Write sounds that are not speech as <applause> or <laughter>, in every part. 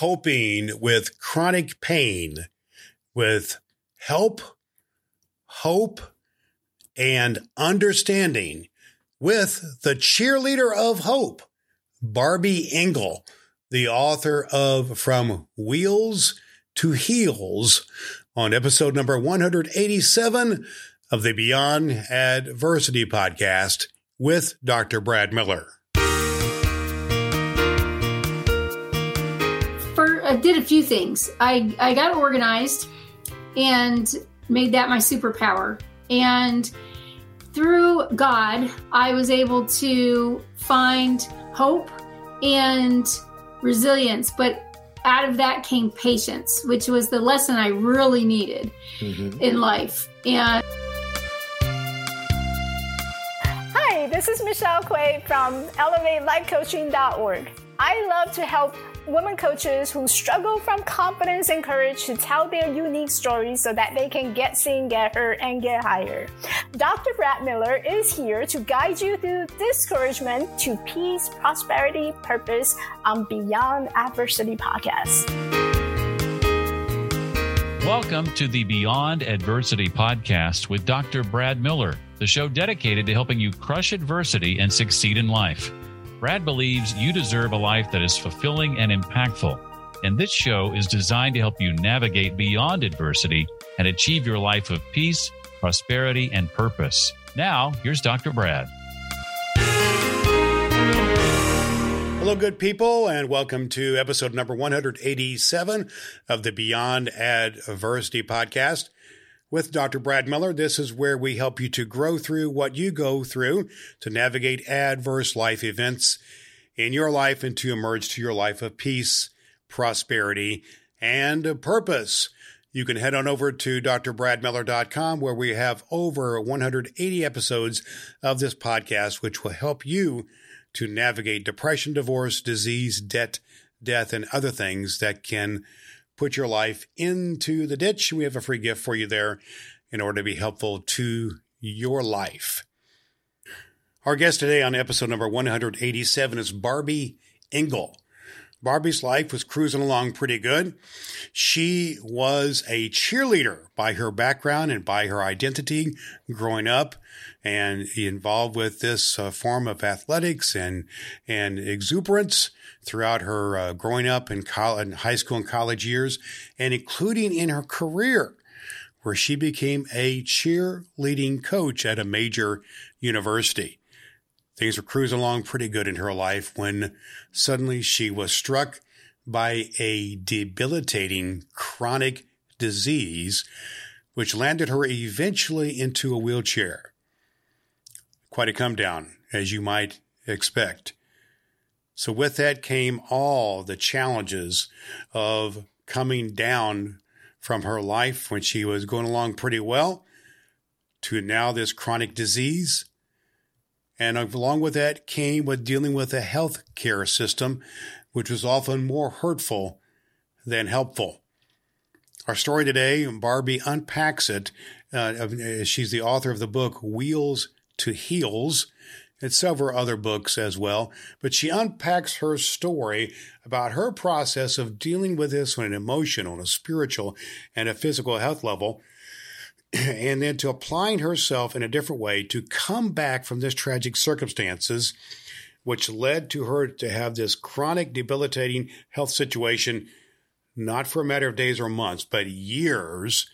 coping with chronic pain with help, hope, and understanding with the cheerleader of hope, Barby Ingle, the author of From Wheels to Heals, on episode number 187 of the Beyond Adversity podcast with Dr. Brad Miller. I did a few things. I I got organized and made that my superpower. And through God, I was able to find hope and resilience, but out of that came patience, which was the lesson I really needed mm-hmm. in life. And Hi, this is Michelle Quay from ElevateLifeCoaching.org. I love to help women coaches who struggle from confidence and courage to tell their unique stories so that they can get seen, get heard, and get hired. Dr. Brad Miller is here to guide you through discouragement to peace, prosperity, purpose on Beyond Adversity podcast. Welcome to the Beyond Adversity podcast with Dr. Brad Miller, the show dedicated to helping you crush adversity and succeed in life. Brad believes you deserve a life that is fulfilling and impactful. And this show is designed to help you navigate beyond adversity and achieve your life of peace, prosperity, and purpose. Now, here's Dr. Brad. Hello, good people, and welcome to episode number 187 of the Beyond Adversity podcast with Dr. Brad Miller. This is where we help you to grow through what you go through to navigate adverse life events in your life and to emerge to your life of peace, prosperity, and purpose. You can head on over to drbradmiller.com where we have over 180 episodes of this podcast, which will help you to navigate depression, divorce, disease, debt, death, and other things that can put your life into the ditch. We have a free gift for you there in order to be helpful to your life. Our guest today on episode number 187 is Barby Ingle. Barby's life was cruising along pretty good. She was a cheerleader by her background and by her identity growing up and involved with this uh, form of athletics and, and exuberance throughout her uh, growing up in, college, in high school and college years, and including in her career, where she became a cheerleading coach at a major university. Things were cruising along pretty good in her life when suddenly she was struck by a debilitating chronic disease, which landed her eventually into a wheelchair. Quite a come down, as you might expect. So, with that came all the challenges of coming down from her life when she was going along pretty well to now this chronic disease. And along with that came with dealing with a health care system, which was often more hurtful than helpful. Our story today, Barby unpacks it. Uh, she's the author of the book Wheels to Heals and several other books as well. But she unpacks her story about her process of dealing with this on an emotional, a spiritual, and a physical health level. <clears throat> And then to applying herself in a different way to come back from this tragic circumstances, which led to her to have this chronic, debilitating health situation, not for a matter of days or months, but years,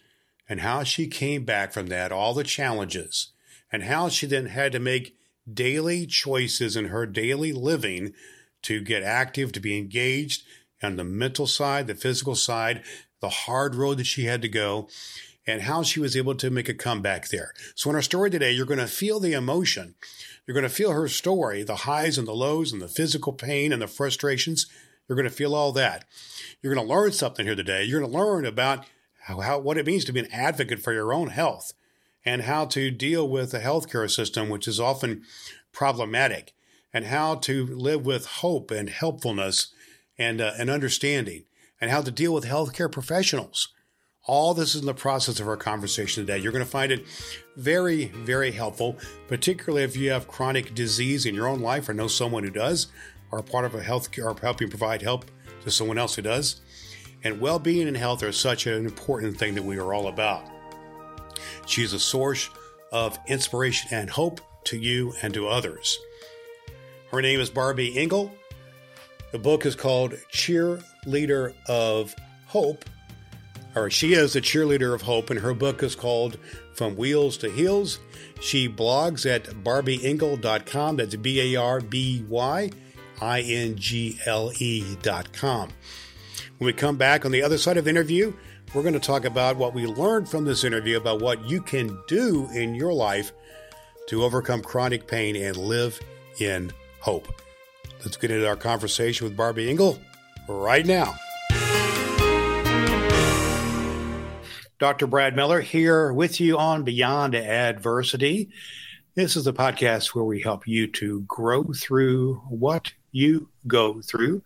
and how she came back from that, all the challenges, and how she then had to make daily choices in her daily living to get active, to be engaged on the mental side, the physical side, the hard road that she had to go, and how she was able to make a comeback there. So, in our story today, you're going to feel the emotion. You're going to feel her story, the highs and the lows, and the physical pain and the frustrations. You're going to feel all that. You're going to learn something here today. You're going to learn about how, what it means to be an advocate for your own health and how to deal with the healthcare system, which is often problematic, and how to live with hope and helpfulness and, uh, and understanding, and how to deal with healthcare professionals. All this is in the process of our conversation today. You're going to find it very, very helpful, particularly if you have chronic disease in your own life or know someone who does, or part of a health care or helping provide help to someone else who does. And well being and health are such an important thing that we are all about. She is a source of inspiration and hope to you and to others. Her name is Barby Ingle. The book is called Cheerleader of Hope, or she is a cheerleader of hope, and her book is called From Wheels to Heals. She blogs at barbyingle.com. That's B A R B Y I N G L E.com. When we come back on the other side of the interview, we're going to talk about what we learned from this interview about what you can do in your life to overcome chronic pain and live in hope. Let's get into our conversation with Barby Ingle right now. Dr. Brad Miller here with you on Beyond Adversity. This is the podcast where we help you to grow through what you go through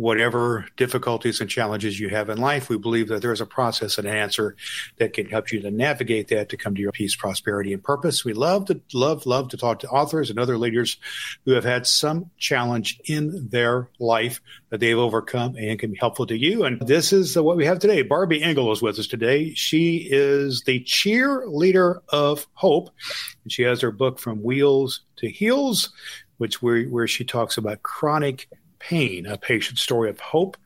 whatever difficulties and challenges you have in life, we believe that there's a process and an answer that can help you to navigate that to come to your peace, prosperity, and purpose. We love to love, love to talk to authors and other leaders who have had some challenge in their life that they've overcome and can be helpful to you. And this is uh, what we have today. Barby Ingle is with us today. She is the cheerleader of hope. And she has her book from wheels to heals, which where she talks about chronic pain, a patient story of hope,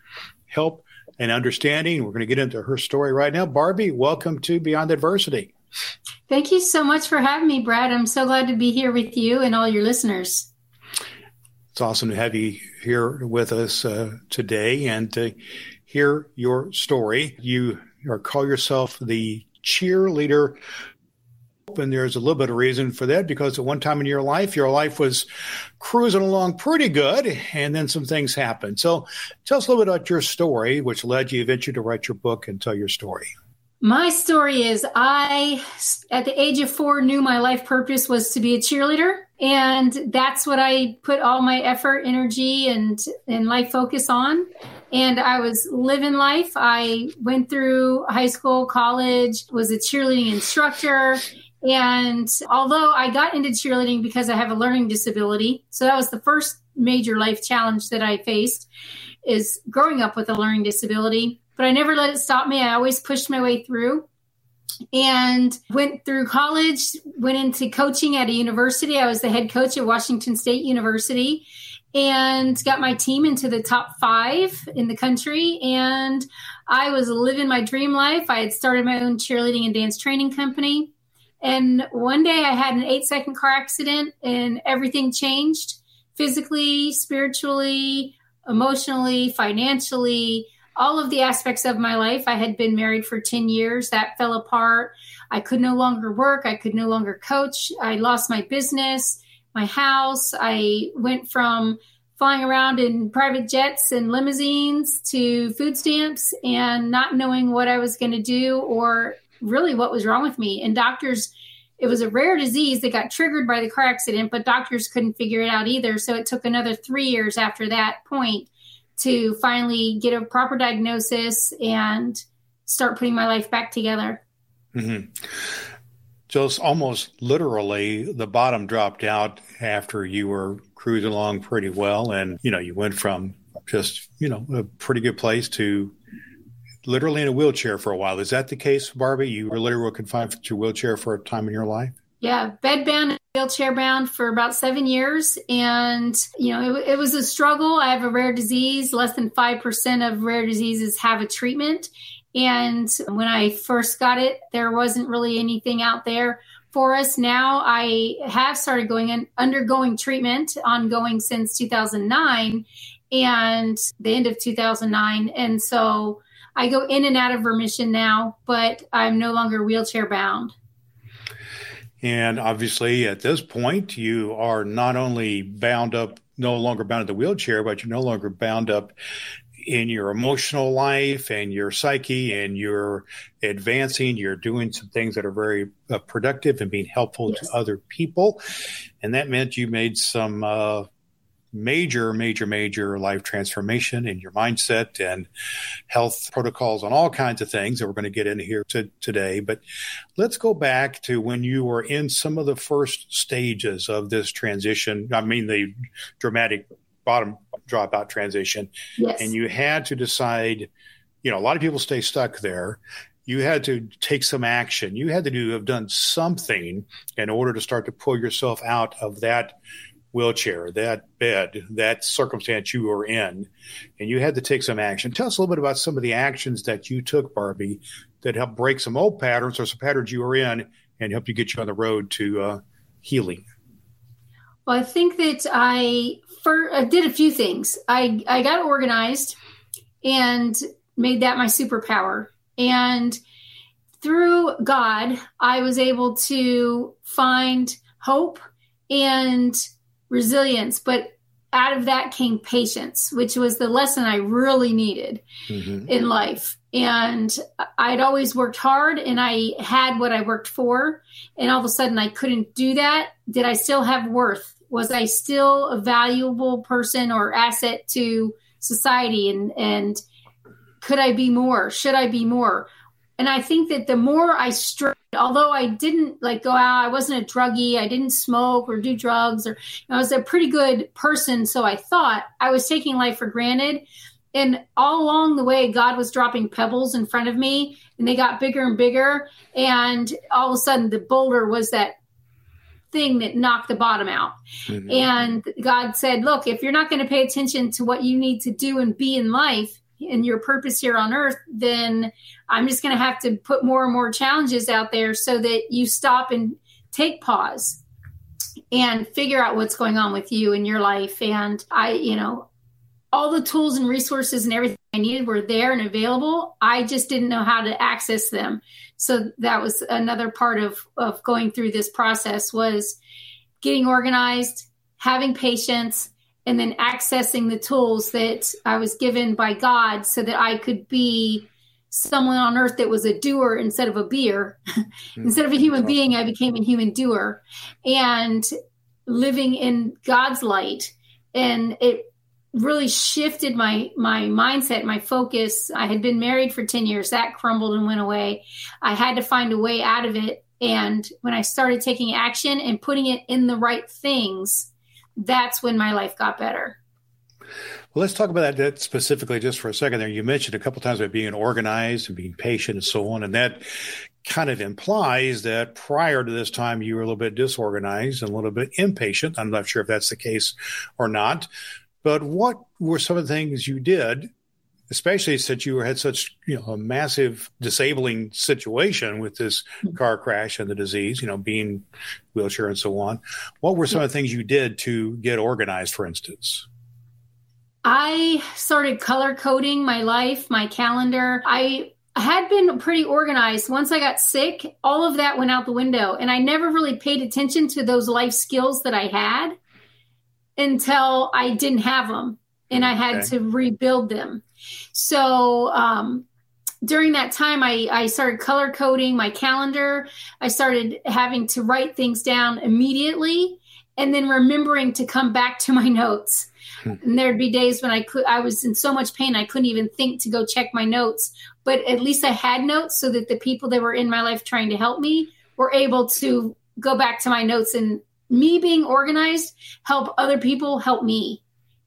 help, and understanding. We're going to get into her story right now. Barby, welcome to Beyond Adversity. Thank you so much for having me, Brad. I'm so glad to be here with you and all your listeners. It's awesome to have you here with us uh, today and to hear your story. You are call yourself the cheerleader and there's a little bit of reason for that because at one time in your life, your life was cruising along pretty good, and then some things happened. So tell us a little bit about your story, which led you eventually to write your book and tell your story. My story is I, at the age of four, knew my life purpose was to be a cheerleader. And that's what I put all my effort, energy, and, and life focus on. And I was living life. I went through high school, college, was a cheerleading instructor, and although I got into cheerleading because I have a learning disability, so that was the first major life challenge that I faced is growing up with a learning disability, but I never let it stop me. I always pushed my way through and went through college, went into coaching at a university. I was the head coach at Washington State University and got my team into the top five in the country. And I was living my dream life. I had started my own cheerleading and dance training company. And one day I had an eight second car accident and everything changed physically, spiritually, emotionally, financially, all of the aspects of my life. I had been married for 10 years. That fell apart. I could no longer work. I could no longer coach. I lost my business, my house. I went from flying around in private jets and limousines to food stamps and not knowing what I was going to do or really what was wrong with me. And doctors, it was a rare disease that got triggered by the car accident, but doctors couldn't figure it out either. So it took another three years after that point to finally get a proper diagnosis and start putting my life back together. Mm-hmm. Just almost literally, the bottom dropped out after you were cruising along pretty well. And, you know, you went from just, you know, a pretty good place to literally in a wheelchair for a while. Is that the case, Barby? You were literally confined to your wheelchair for a time in your life? Yeah, bed bound and wheelchair bound for about seven years. And, you know, it, it was a struggle. I have a rare disease. Less than 5% of rare diseases have a treatment. And when I first got it, there wasn't really anything out there for us. Now I have started going and undergoing treatment, ongoing since 2009 and the end of 2009. And so I go in and out of remission now, but I'm no longer wheelchair bound. And obviously, at this point, you are not only bound up, no longer bound to the wheelchair, but you're no longer bound up in your emotional life and your psyche, and you're advancing. You're doing some things that are very uh, productive and being helpful yes. to other people. And that meant you made some uh, major, major, major life transformation in your mindset and health protocols on all kinds of things that we're going to get into here to, today. But let's go back to when you were in some of the first stages of this transition. I mean, the dramatic bottom dropout transition, yes. and you had to decide. You know, a lot of people stay stuck there. You had to take some action. You had to do have done something in order to start to pull yourself out of that wheelchair, that bed, that circumstance you were in, and you had to take some action. Tell us a little bit about some of the actions that you took, Barby, that helped break some old patterns or some patterns you were in and help you get you on the road to uh, healing. Well, I think that I, for, I did a few things. I, I got organized and made that my superpower. And through God, I was able to find hope and resilience. But out of that came patience, which was the lesson I really needed mm-hmm. in life. And I'd always worked hard and I had what I worked for. And all of a sudden I couldn't do that. Did I still have worth? Was I still a valuable person or asset to society? And, and could I be more? Should I be more? And I think that the more I strayed, although I didn't like go out, I wasn't a druggie, I didn't smoke or do drugs, or you know, I was a pretty good person. So I thought I was taking life for granted. And all along the way, God was dropping pebbles in front of me, and they got bigger and bigger. And all of a sudden, the boulder was that thing that knocked the bottom out. Mm-hmm. And God said, Look, if you're not going to pay attention to what you need to do and be in life, and your purpose here on earth, then I'm just going to have to put more and more challenges out there so that you stop and take pause and figure out what's going on with you in your life. And I, you know, all the tools and resources and everything I needed were there and available. I just didn't know how to access them. So that was another part of, of going through this process was getting organized, having patience, and then accessing the tools that I was given by God so that I could be someone on earth that was a doer instead of a beer. <laughs> Hmm. instead of a human being, I became a human doer and living in God's light. And it really shifted my my mindset, my focus. I had been married for 10 years. That crumbled and went away. I had to find a way out of it. And when I started taking action and putting it in the right things, that's when my life got better. Well, let's talk about that specifically just for a second there. You mentioned a couple times about being organized and being patient and so on. And that kind of implies that prior to this time, you were a little bit disorganized and a little bit impatient. I'm not sure if that's the case or not. But what were some of the things you did especially since you had such you know a massive disabling situation with this hmm. car crash and the disease you know being wheelchair and so on what were some of the things you did to get organized for instance i started color coding my life my calendar i had been pretty organized once i got sick all of that went out the window and i never really paid attention to those life skills that i had until i didn't have them and I had okay. to rebuild them. So um, during that time, I, I started color coding my calendar. I started having to write things down immediately and then remembering to come back to my <laughs> notes. Hmm. And there'd be days when I could I was in so much pain I couldn't even think to go check my notes. But at least I had notes so that the people that were in my life trying to help me were able to go back to my notes and me being organized help other people help me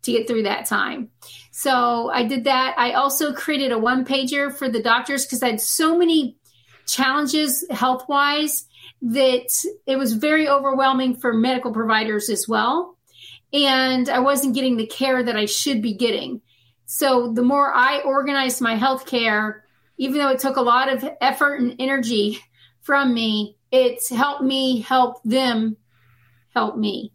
to get through that time. So I did that. I also created a one pager for the doctors because I had so many challenges health wise that it was very overwhelming for medical providers as well. And I wasn't getting the care that I should be getting. So the more I organized my health care, even though it took a lot of effort and energy from me, it's helped me help them help me.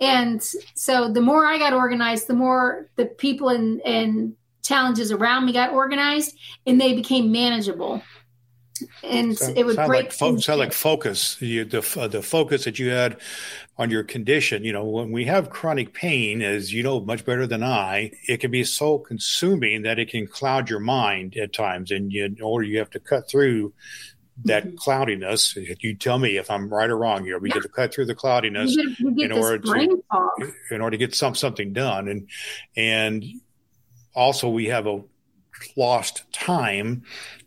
And so the more I got organized, the more the people and, and challenges around me got organized and they became manageable. And so, it would break. Like fo- sound like focus. You, the uh, the focus that you had on your condition. You know, when we have chronic pain, as you know much better than I, it can be so consuming that it can cloud your mind at times, and you, or you have to cut through that mm-hmm. cloudiness. You tell me if I'm right or wrong here. We yeah. get to cut through the cloudiness you get, you get in order to in order to get some something done, and and also we have a lost time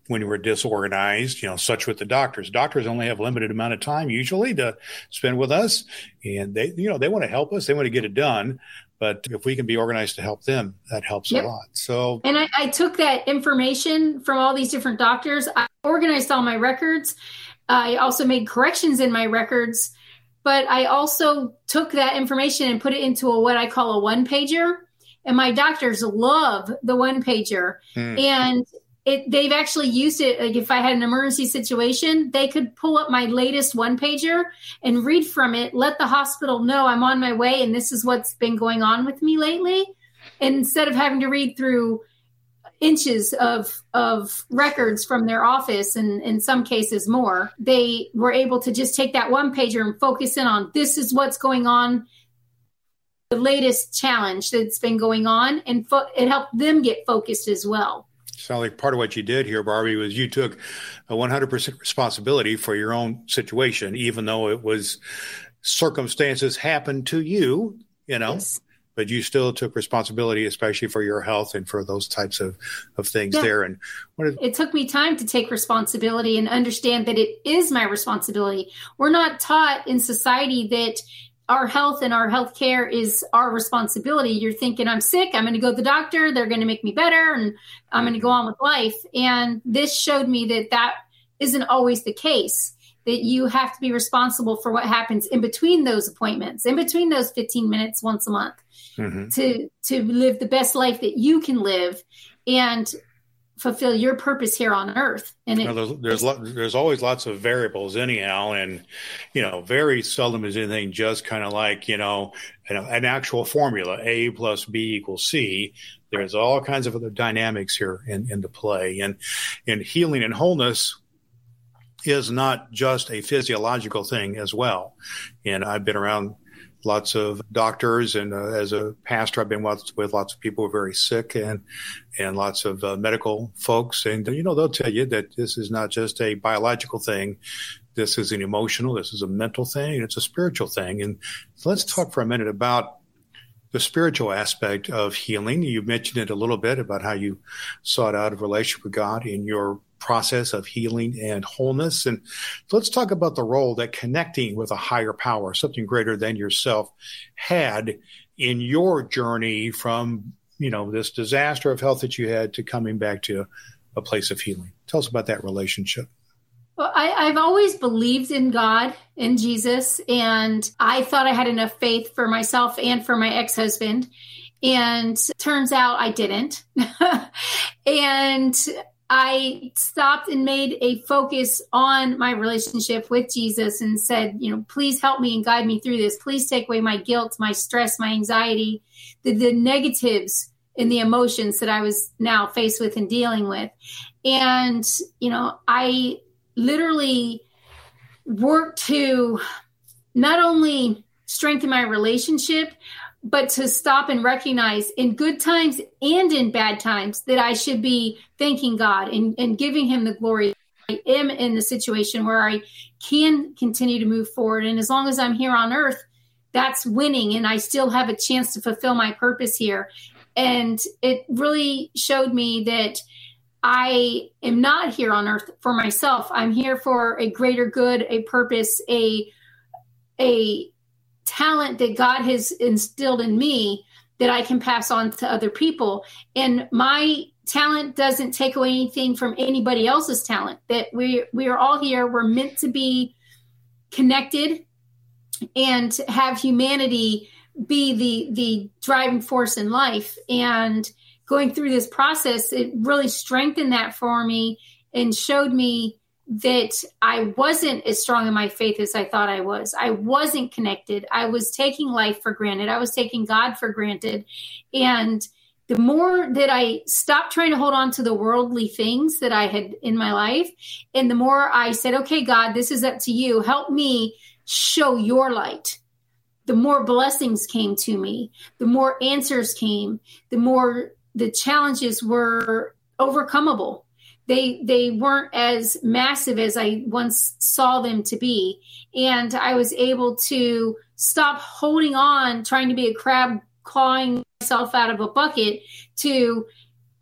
when we're disorganized, you know, such with the doctors. Doctors only have limited amount of time usually to spend with us. And they, you know, they want to help us. They want to get it done. But if we can be organized to help them, that helps yep. a lot. So, and I, I, took that information from all these different doctors. I organized all my records. I also made corrections in my records, but I also took that information and put it into a, what I call a one pager. And my doctors love the one pager. Hmm. And it they've actually used it like if i had an emergency situation they could pull up my latest one pager and read from it let the hospital know i'm on my way and this is what's been going on with me lately instead of having to read through inches of of records from their office and in some cases more. They were able to just take that one pager and focus in on this is what's going on the latest challenge that's been going on and fo- it helped them get focused as well sound like part of what you did here, Barby, was you took a 100% responsibility for your own situation, even though it was circumstances happened to you, you know, yes. but you still took responsibility, especially for your health and for those types of, of things yeah. there. And it took me time to take responsibility and understand that it is my responsibility. We're not taught in society that our health and our health care is our responsibility. You're thinking, I'm sick, I'm going to go to the doctor, they're going to make me better, and I'm going to go on with life. And this showed me that that isn't always the case, that you have to be responsible for what happens in between those appointments, in between those 15 minutes once a month mm-hmm. to, to live the best life that you can live. And fulfill your purpose here on earth. And it, there's there's, there's, always lots of variables anyhow and you know very seldom is anything just kind of like you know an, an, actual formula a plus b equals c. There's all kinds of other dynamics here in, into play and and healing and wholeness is not just a physiological thing as well. And i've been around lots of doctors, and uh, as a pastor, I've been with, with, lots of people who are very sick and and lots of uh, medical folks, and you know they'll tell you that this is not just a biological thing. This is an emotional, this is a mental thing, and it's a spiritual thing. And let's talk for a minute about the spiritual aspect of healing. You mentioned it a little bit about how you sought out a relationship with God in your process of healing and wholeness. And let's talk about the role that connecting with a higher power, something greater than yourself, had in your journey from, you know, this disaster of health that you had to coming back to a place of healing. Tell us about that relationship. Well, I, have always believed in God, in Jesus, and I thought I had enough faith for myself and for my ex husband. And turns out I didn't. <laughs> and I stopped and made a focus on my relationship with Jesus and said, you know, please help me and guide me through this. Please take away my guilt, my stress, my anxiety, the, the negatives and the emotions that I was now faced with and dealing with. And, you know, I literally worked to not only strengthen my relationship, but to stop and recognize in good times and in bad times that I should be thanking God and, and giving Him the glory. I am in the situation where I can continue to move forward. And as long as I'm here on earth, that's winning. And I still have a chance to fulfill my purpose here. And it really showed me that I am not here on earth for myself. I'm here for a greater good, a purpose, a a talent that God has instilled in me that I can pass on to other people. And my talent doesn't take away anything from anybody else's talent. That we we are all here. We're meant to be connected and have humanity be the the driving force in life. And going through this process, it really strengthened that for me and showed me that I wasn't as strong in my faith as I thought I was. I wasn't connected. I was taking life for granted. I was taking God for granted. And the more that I stopped trying to hold on to the worldly things that I had in my life, and the more I said, okay, God, this is up to you. Help me show your light. The more blessings came to me, the more answers came, the more the challenges were overcomable they they weren't as massive as I once saw them to be, and I was able to stop holding on, trying to be a crab clawing myself out of a bucket. To,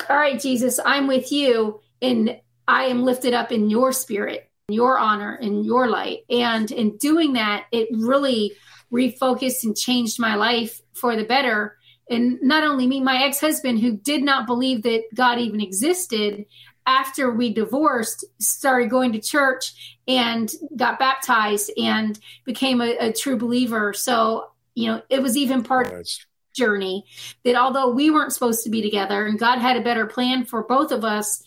all right, Jesus, I'm with you, and I am lifted up in your spirit, in your honor, in your light. And in doing that, it really refocused and changed my life for the better and not only me, my ex husband, who did not believe that God even existed, after we divorced, started going to church and got baptized and became a, a true believer. So, you know, it was even part oh, of the journey that although we weren't supposed to be together and God had a better plan for both of us,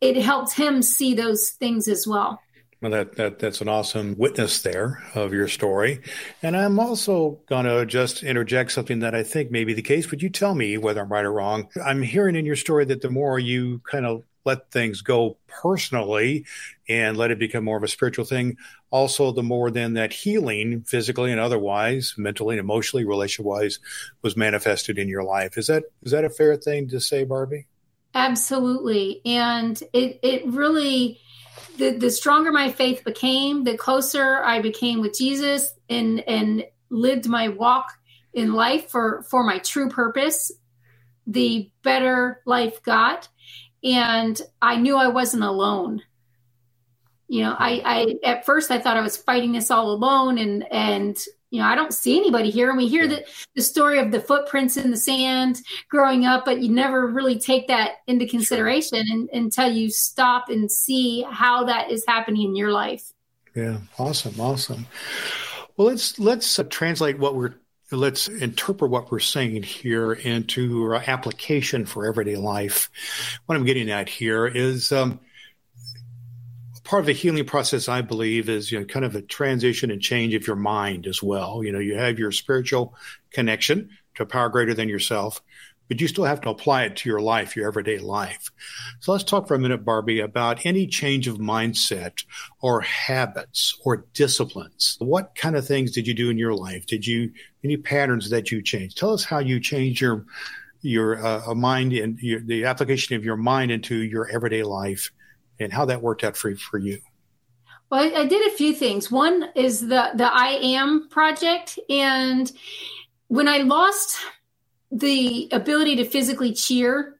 it helped him see those things as well. Well, that, that that's an awesome witness there of your story. And I'm also going to just interject something that I think may be the case. Would you tell me whether I'm right or wrong? I'm hearing in your story that the more you kind of let things go personally and let it become more of a spiritual thing, also the more then that healing physically and otherwise, mentally and emotionally, relationship wise, was manifested in your life. Is that is that a fair thing to say, Barby? Absolutely. And it it really the, the stronger my faith became, the closer I became with Jesus and and lived my walk in life for for my true purpose, the better life got. And I knew I wasn't alone. You know, I, I at first I thought I was fighting this all alone and and you know, I don't see anybody here. And we hear the, the story of the footprints in the sand growing up, but you never really take that into consideration and, until you stop and see how that is happening in your life. Yeah, awesome, awesome. Well, let's let's uh, translate what we're let's interpret what we're saying here into application for everyday life. What I'm getting at here is um, part of the healing process, I believe, is you know kind of a transition and change of your mind as well. You know, you have your spiritual connection to a power greater than yourself, but you still have to apply it to your life, your everyday life. So let's talk for a minute, Barby, about any change of mindset or habits or disciplines. What kind of things did you do in your life? Did you any patterns that you changed? Tell us how you changed your your uh, mind and your, the application of your mind into your everyday life and how that worked out for, for you. Well, I, I did a few things. One is the the I am project, and when I lost the ability to physically cheer,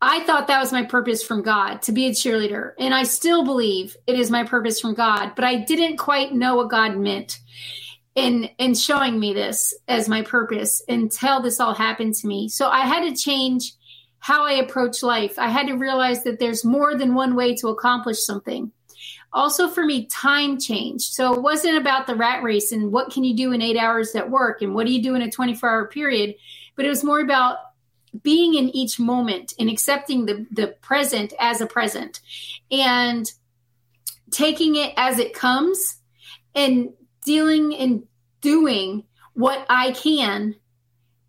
I thought that was my purpose from God to be a cheerleader, and I still believe it is my purpose from God. But I didn't quite know what God meant in in showing me this as my purpose until this all happened to me. So I had to change how I approach life. I had to realize that there's more than one way to accomplish something. Also, for me, time changed. So it wasn't about the rat race and what can you do in eight hours at work and what do you do in a 24 hour period, but it was more about being in each moment and accepting the, the present as a present and taking it as it comes and dealing and doing what I can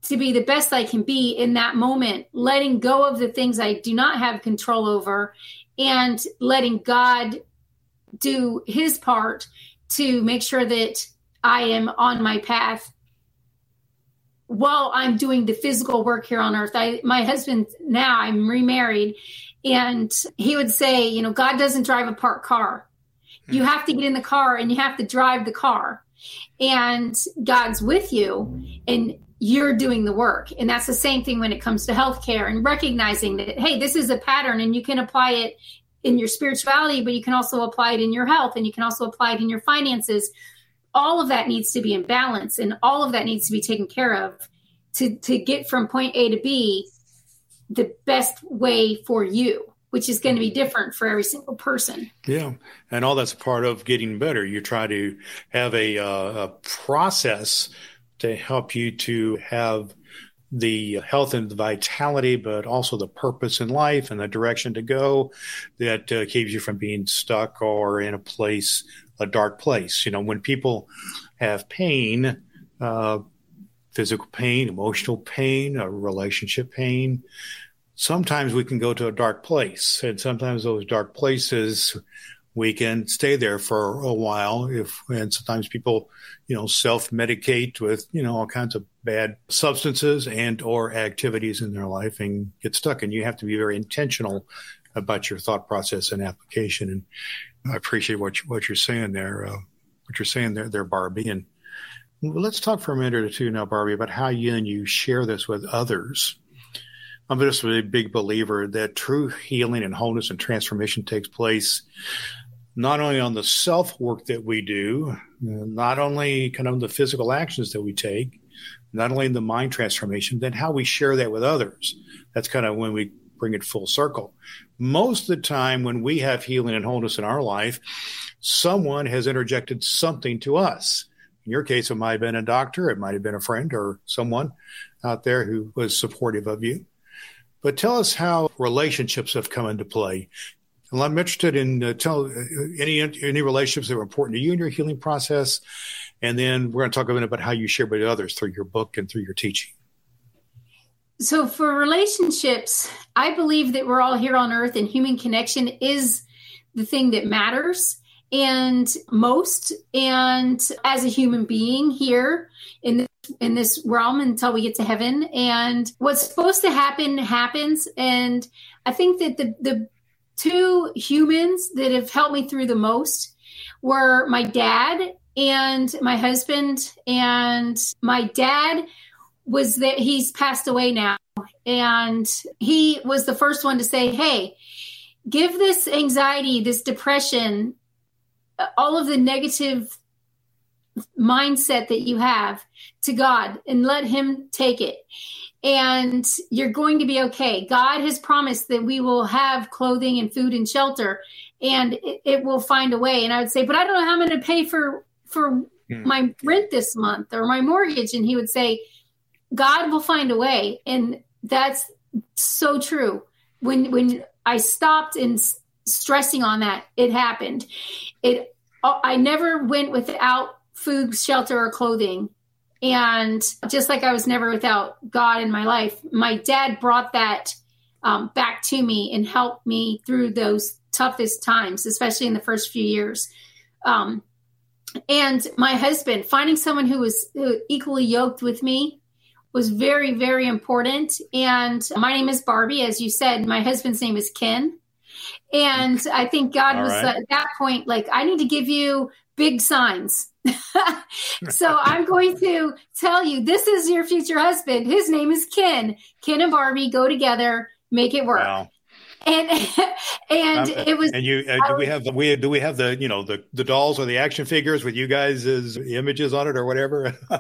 to be the best I can be in that moment, letting go of the things I do not have control over and letting God do his part to make sure that I am on my path while I'm doing the physical work here on earth. I my husband now I'm remarried and he would say, you know, God doesn't drive a parked car. You hmm. have to get in the car and you have to drive the car. And God's with you and you're doing the work. And that's the same thing when it comes to healthcare and recognizing that, hey, this is a pattern and you can apply it in your spirituality, but you can also apply it in your health and you can also apply it in your finances. All of that needs to be in balance and all of that needs to be taken care of to, to get from point A to B the best way for you which is going to be different for every single person. Yeah, and all that's part of getting better. You try to have a, uh, a process to help you to have the health and the vitality, but also the purpose in life and the direction to go that uh, keeps you from being stuck or in a place, a dark place. You know, when people have pain, uh, physical pain, emotional pain, a relationship pain, sometimes we can go to a dark place. And sometimes those dark places we can stay there for a while if and sometimes people you know self-medicate with you know all kinds of bad substances and or activities in their life and get stuck. And you have to be very intentional about your thought process and application. And i appreciate what you, what you're saying there uh, what you're saying there there barby. And let's talk for a minute or two now barby about how you and you share this with others. I'm just a big believer that true healing and wholeness and transformation takes place not only on the self work that we do, not only kind of the physical actions that we take, not only in the mind transformation, then how we share that with others. That's kind of when we bring it full circle. Most of the time, when we have healing and wholeness in our life, someone has interjected something to us. In your case, it might have been a doctor, it might have been a friend or someone out there who was supportive of you. But tell us how relationships have come into play. And I'm interested in uh, tell uh, any any relationships that were important to you in your healing process, and then we're going to talk a bit about how you share with others through your book and through your teaching. So, for relationships, I believe that we're all here on earth and human connection is the thing that matters and most and as a human being here in this, in this realm until we get to heaven and what's supposed to happen happens and i think that the the two humans that have helped me through the most were my dad and my husband and my dad was that he's passed away now and he was the first one to say hey give this anxiety this depression uh, all of the negative mindset that you have to God and let him take it and you're going to be okay. God has promised that we will have clothing and food and shelter and it, it will find a way. And I would say, but I don't know how I'm going to pay for, for mm. my rent this month or my mortgage. And he would say, God will find a way. And that's so true. When, when I stopped and stressing on that, it happened. It, I never went without food, shelter, or clothing. And just like I was never without God in my life, my dad brought that um, back to me and helped me through those toughest times, especially in the first few years. Um, and my husband, finding someone who was equally yoked with me was very, very important. And my name is Barby. As you said, my husband's name is Ken. And I think God All was right. at that point like, I need to give you big signs <laughs> so I'm going to tell you this is your future husband. His name is Ken. Ken and Barbie go together, make it work. Wow. And <laughs> and um, it was and you uh, do we have the we do we have the you know the the dolls or the action figures with you guys images on it or whatever <laughs>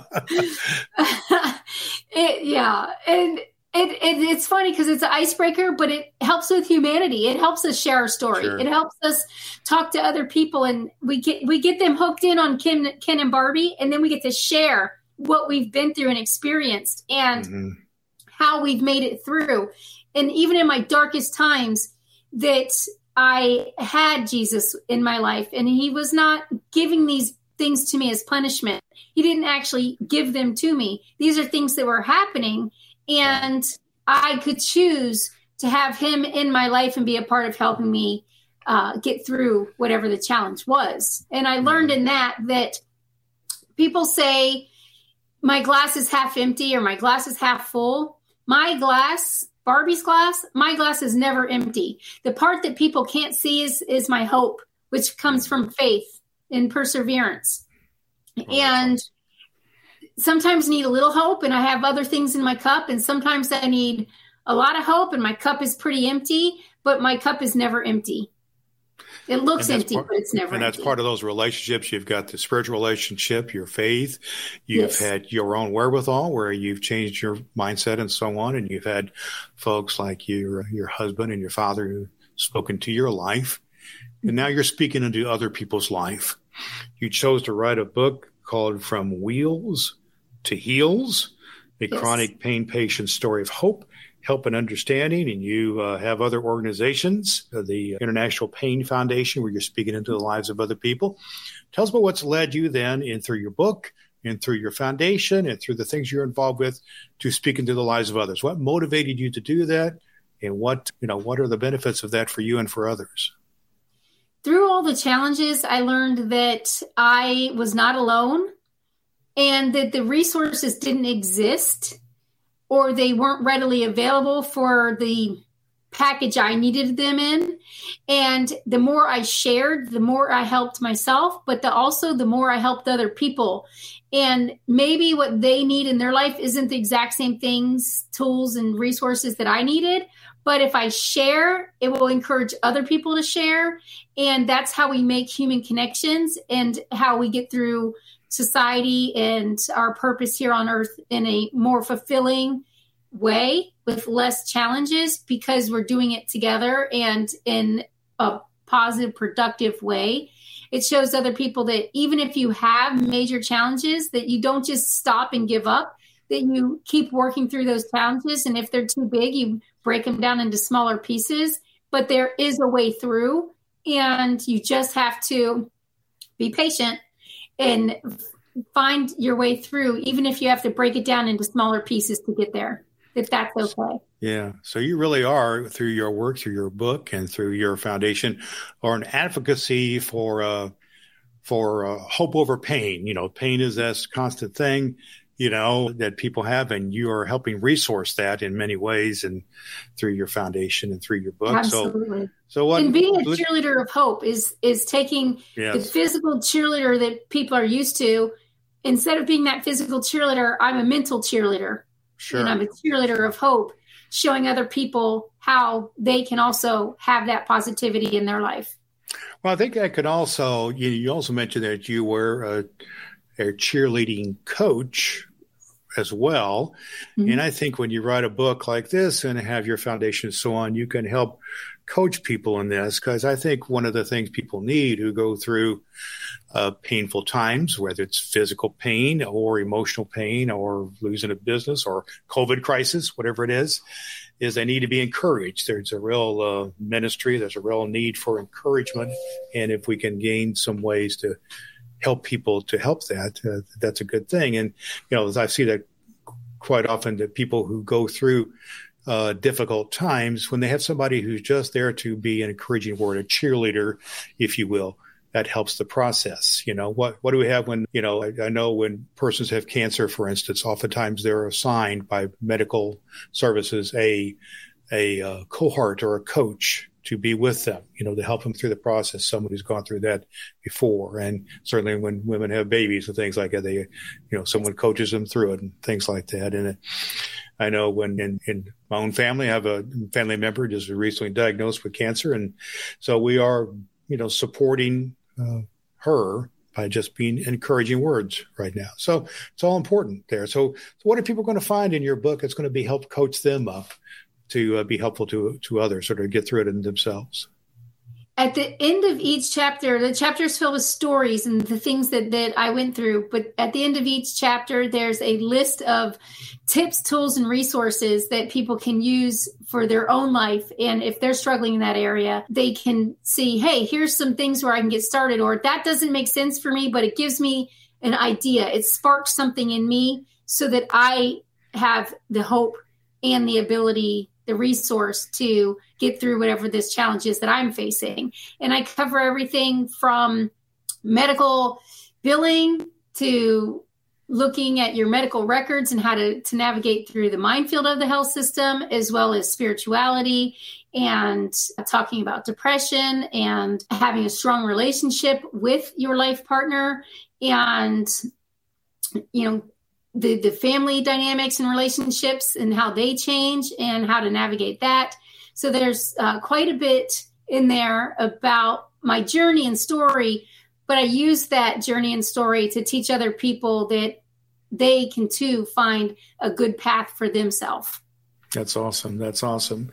it, yeah and it, it, it's funny because it's an icebreaker, but it helps with humanity. It helps us share our story. Sure. It helps us talk to other people, and we get we get them hooked in on Ken, Ken and Barbie, and then we get to share what we've been through and experienced, and mm-hmm. how we've made it through. And even in my darkest times, that I had Jesus in my life, and He was not giving these things to me as punishment. He didn't actually give them to me. These are things that were happening and I could choose to have him in my life and be a part of helping me uh, get through whatever the challenge was. And I learned in that that people say my glass is half empty or my glass is half full. My glass, Barby's glass, my glass is never empty. The part that people can't see is is my hope, which comes from faith and perseverance. Oh, and sometimes need a little hope and I have other things in my cup. And sometimes I need a lot of hope and my cup is pretty empty, but my cup is never empty. It looks empty, part, but it's never. And that's part of those relationships. You've got the spiritual relationship, your faith. You've yes. had your own wherewithal, where you've changed your mindset and so on. And you've had folks like your your husband and your father who spoken to your life, and now you're speaking into other people's life. You chose to write a book called "From Wheels to Heals." a yes. chronic pain patient story of hope, help and understanding. And you uh, have other organizations, uh, the International Pain Foundation, where you're speaking into the lives of other people. Tell us about what's led you then in through your book and through your foundation and through the things you're involved with to speak into the lives of others. What motivated you to do that? And what, you know, what are the benefits of that for you and for others? Through all the challenges, I learned that I was not alone and that the resources didn't exist or they weren't readily available for the package I needed them in. And the more I shared, the more I helped myself, but the, also the more I helped other people. And maybe what they need in their life isn't the exact same things, tools, and resources that I needed. But if I share, it will encourage other people to share. And that's how we make human connections and how we get through society and our purpose here on earth in a more fulfilling way with less challenges because we're doing it together and in a positive productive way. It shows other people that even if you have major challenges that you don't just stop and give up that you keep working through those challenges. And if they're too big you break them down into smaller pieces. But there is a way through and you just have to be patient and find your way through even if you have to break it down into smaller pieces to get there if that's okay. Yeah. So you really are through your work through your book and through your foundation or an advocacy for uh for uh, hope over pain. You know pain is this constant thing you know, that people have, and you are helping resource that in many ways and through your foundation and through your book. Absolutely. So, so what, and being a cheerleader of hope is is taking yes. the physical cheerleader that people are used to. Instead of being that physical cheerleader, I'm a mental cheerleader. Sure. And I'm a cheerleader of hope, showing other people how they can also have that positivity in their life. Well, I think I could also, you, you also mentioned that you were a a cheerleading coach as well. Mm-hmm. And I think when you write a book like this and have your foundation and so on, you can help coach people in this because I think one of the things people need who go through uh, painful times, whether it's physical pain or emotional pain or losing a business or COVID crisis, whatever it is, is they need to be encouraged. There's a real uh, ministry, there's a real need for encouragement. And if we can gain some ways to help people to help that, uh, that's a good thing. And, you know, as I see that quite often that people who go through uh, difficult times, when they have somebody who's just there to be an encouraging word, a cheerleader, if you will, that helps the process. You know, what, what do we have when, you know, I, I know when persons have cancer, for instance, oftentimes they're assigned by medical services a, a uh, cohort or a coach to be with them, you know, to help them through the process. Someone who's gone through that before, and certainly when women have babies and things like that, they, you know, someone coaches them through it and things like that. And I know when in, in my own family, I have a family member just recently diagnosed with cancer, and so we are, you know, supporting uh, her by just being encouraging words right now. So it's all important there. So, so what are people going to find in your book that's going to be help coach them up to uh, be helpful to to others or to get through it in themselves. At the end of each chapter the chapter is filled with stories and the things that, that i went through but at the end of each chapter there's a list of tips tools and resources that people can use for their own life. And if they're struggling in that area they can see hey here's some things where i can get started or that doesn't make sense for me but it gives me an idea. It sparks something in me so that i have the hope and the ability the resource to get through whatever this challenge is that I'm facing. And I cover everything from medical billing to looking at your medical records and how to, to navigate through the minefield of the health system, as well as spirituality and talking about depression and having a strong relationship with your life partner and you know the the family dynamics and relationships and how they change and how to navigate that. So there's uh, quite a bit in there about my journey and story, but I use that journey and story to teach other people that they can too find a good path for themselves. That's awesome. That's awesome.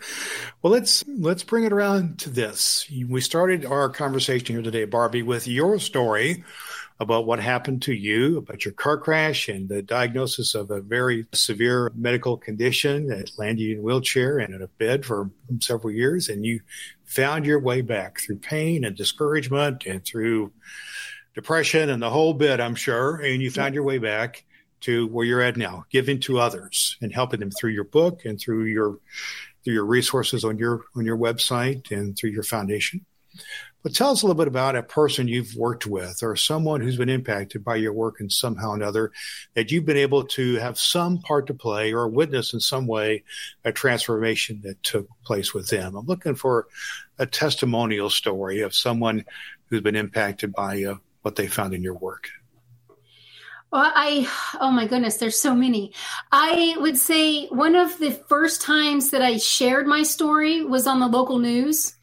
Well, let's let's bring it around to this. We started our conversation here today, Barby, with your story about what happened to you, about your car crash and the diagnosis of a very severe medical condition that landed you in a wheelchair and in a bed for several years. And you found your way back through pain and discouragement and through depression and the whole bit, I'm sure. And you found your way back to where you're at now, giving to others and helping them through your book and through your through your resources on your on your website and through your foundation. But tell us a little bit about a person you've worked with or someone who's been impacted by your work in somehow or another that you've been able to have some part to play or witness in some way a transformation that took place with them. I'm looking for a testimonial story of someone who's been impacted by uh, what they found in your work. Well, I, oh my goodness, there's so many. I would say one of the first times that I shared my story was on the local news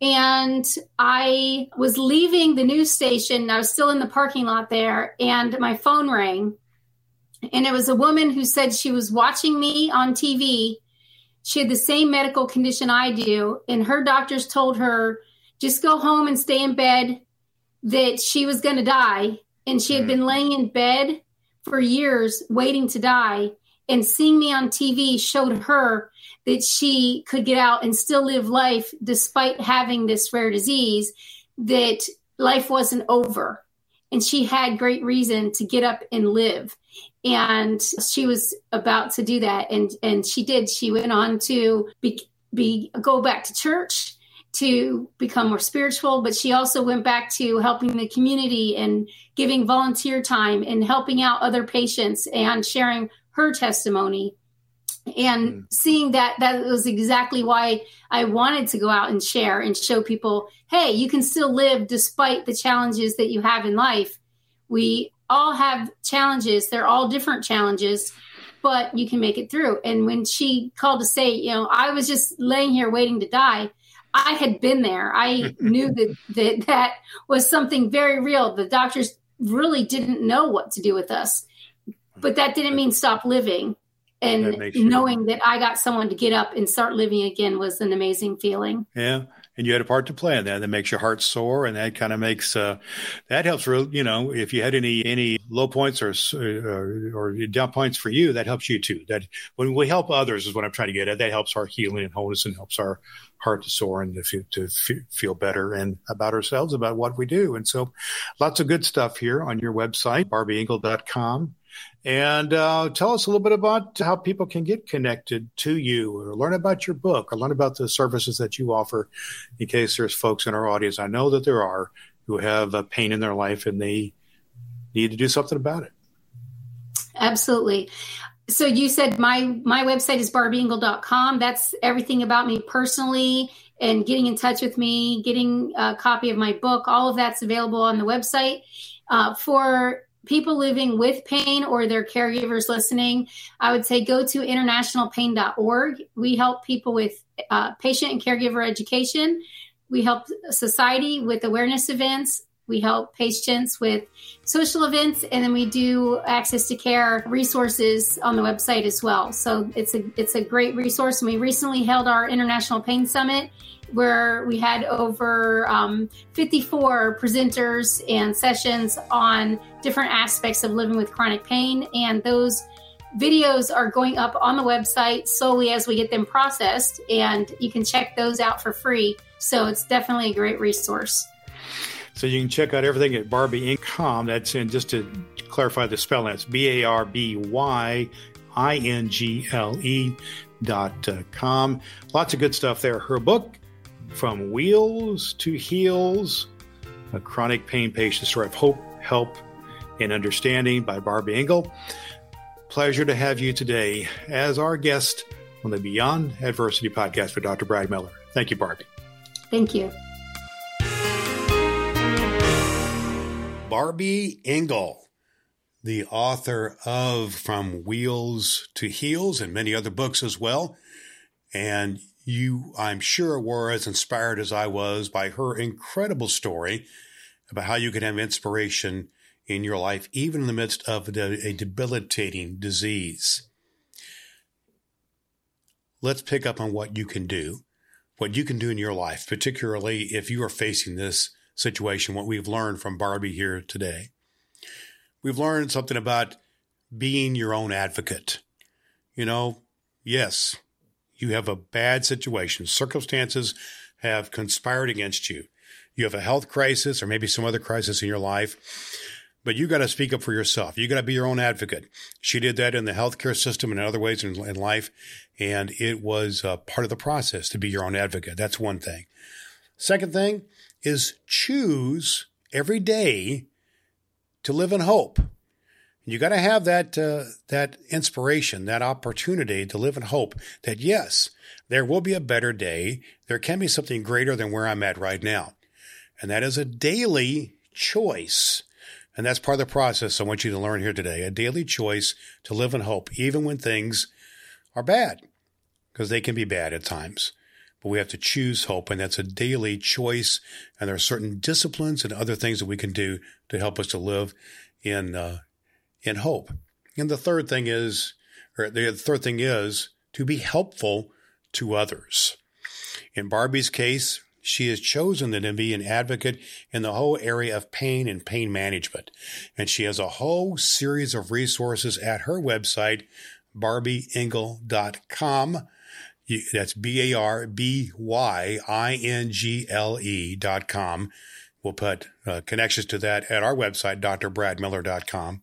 And I was leaving the news station. I was still in the parking lot there, and my phone rang. And it was a woman who said she was watching me on TV. She had the same medical condition I do, and her doctors told her just go home and stay in bed, that she was going to die. And she had mm. been laying in bed for years waiting to die. And seeing me on TV showed her that she could get out and still live life despite having this rare disease, that life wasn't over. And she had great reason to get up and live. And she was about to do that. And, and she did. She went on to be, be go back to church to become more spiritual, but she also went back to helping the community and giving volunteer time and helping out other patients and sharing her testimony. And mm. seeing that, that was exactly why I wanted to go out and share and show people hey, you can still live despite the challenges that you have in life. We all have challenges, they're all different challenges but you can make it through. And when she called to say, you know, I was just laying here waiting to die, I had been there. I <laughs> knew that, that that was something very real. The doctors really didn't know what to do with us, but that didn't mean stop living. And that knowing that I got someone to get up and start living again was an amazing feeling. Yeah and you had a part to play in that. That makes your heart sore, and that kind of makes uh, that helps. Real, you know, if you had any any low points or, or, or down points for you, that helps you too. That when we help others is what I'm trying to get at. That helps our healing and wholeness, and helps our heart to soar and to feel, to feel better and about ourselves, about what we do. And so, lots of good stuff here on your website, barbyingle.com. And uh, tell us a little bit about how people can get connected to you or learn about your book or learn about the services that you offer in case there's folks in our audience. I know that there are who have a pain in their life and they need to do something about it. Absolutely. So you said my my website is barbyingle.com. That's everything about me personally and getting in touch with me, getting a copy of my book. All of that's available on the website. Uh, for people living with pain or their caregivers listening, I would say go to internationalpain.org. We help people with uh, patient and caregiver education. We help society with awareness events. We help patients with social events, and then we do access to care resources on the website as well. So it's a it's a great resource. And we recently held our International Pain Summit where we had over um, 54 presenters and sessions on different aspects of living with chronic pain. And those videos are going up on the website solely as we get them processed, and you can check those out for free. So it's definitely a great resource. So you can check out everything at barbyingle.com. That's in just to clarify the spelling. That's B A R B Y I N G L E dot uh, com. Lots of good stuff there. Her book from Wheels to Heals, a chronic pain patient story of hope, help, and understanding by Barby Ingle. Pleasure to have you today as our guest on the Beyond Adversity podcast with Dr. Brad Miller. Thank you, Barby. Thank you. Barby Ingle, the author of From Wheels to Heals and many other books as well. And you, I'm sure, were as inspired as I was by her incredible story about how you can have inspiration in your life, even in the midst of a debilitating disease. Let's pick up on what you can do, what you can do in your life, particularly if you are facing this situation, what we've learned from Barby here today. We've learned something about being your own advocate. You know, yes, you have a bad situation. Circumstances have conspired against you. You have a health crisis or maybe some other crisis in your life, but you got to speak up for yourself. You got to be your own advocate. She did that in the healthcare system and in other ways in, in life. And it was uh, part of the process to be your own advocate. That's one thing. Second thing is choose every day to live in hope. You got to have that uh, that inspiration, that opportunity to live in hope that yes, there will be a better day. There can be something greater than where I'm at right now, and that is a daily choice. And that's part of the process I want you to learn here today. A daily choice to live in hope, even when things are bad, because they can be bad at times. But we have to choose hope. And that's a daily choice. And there are certain disciplines and other things that we can do to help us to live in, uh, in hope. And the third thing is, or the third thing is to be helpful to others. In Barby's case, she has chosen to be an advocate in the whole area of pain and pain management. And she has a whole series of resources at her website, barbyingle.com. That's B A R B Y I N G L E dot com. We'll put uh, connections to that at our website, drbradmiller.com.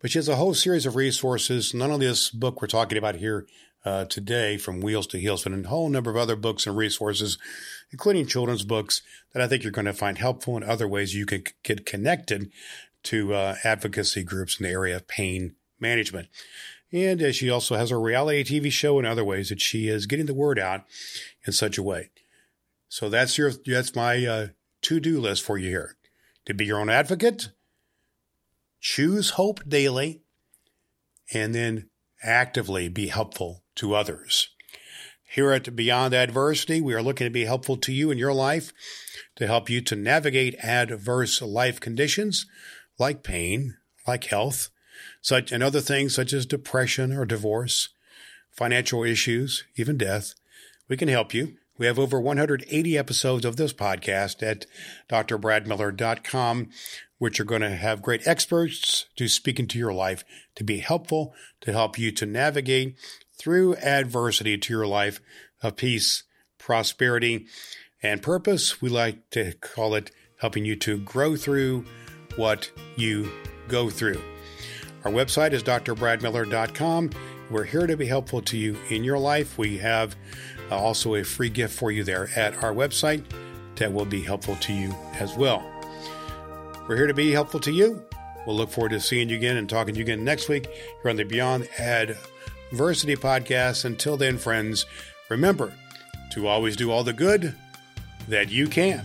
But she has a whole series of resources. None of this book we're talking about here uh, today, From Wheels to Heals, but a whole number of other books and resources including children's books that I think you're going to find helpful in other ways you can get connected to uh, advocacy groups in the area of pain management. And uh, she also has a reality TV show and other ways that she is getting the word out in such a way. So that's your that's my uh, to-do list for you here. To be your own advocate, choose hope daily, and then actively be helpful to others. Here at Beyond Adversity, we are looking to be helpful to you in your life to help you to navigate adverse life conditions like pain, like health, such and other things such as depression or divorce, financial issues, even death. We can help you. We have over 180 episodes of this podcast at drbradmiller.com, which are going to have great experts to speak into your life to be helpful, to help you to navigate through adversity to your life of peace, prosperity, and purpose. We like to call it helping you to grow through what you go through. Our website is drbradmiller.com. We're here to be helpful to you in your life. We have uh, also a free gift for you there at our website that will be helpful to you as well. We're here to be helpful to you. We'll look forward to seeing you again and talking to you again next week here on the Beyond Ad Versity Podcast. Until then, friends, remember to always do all the good that you can.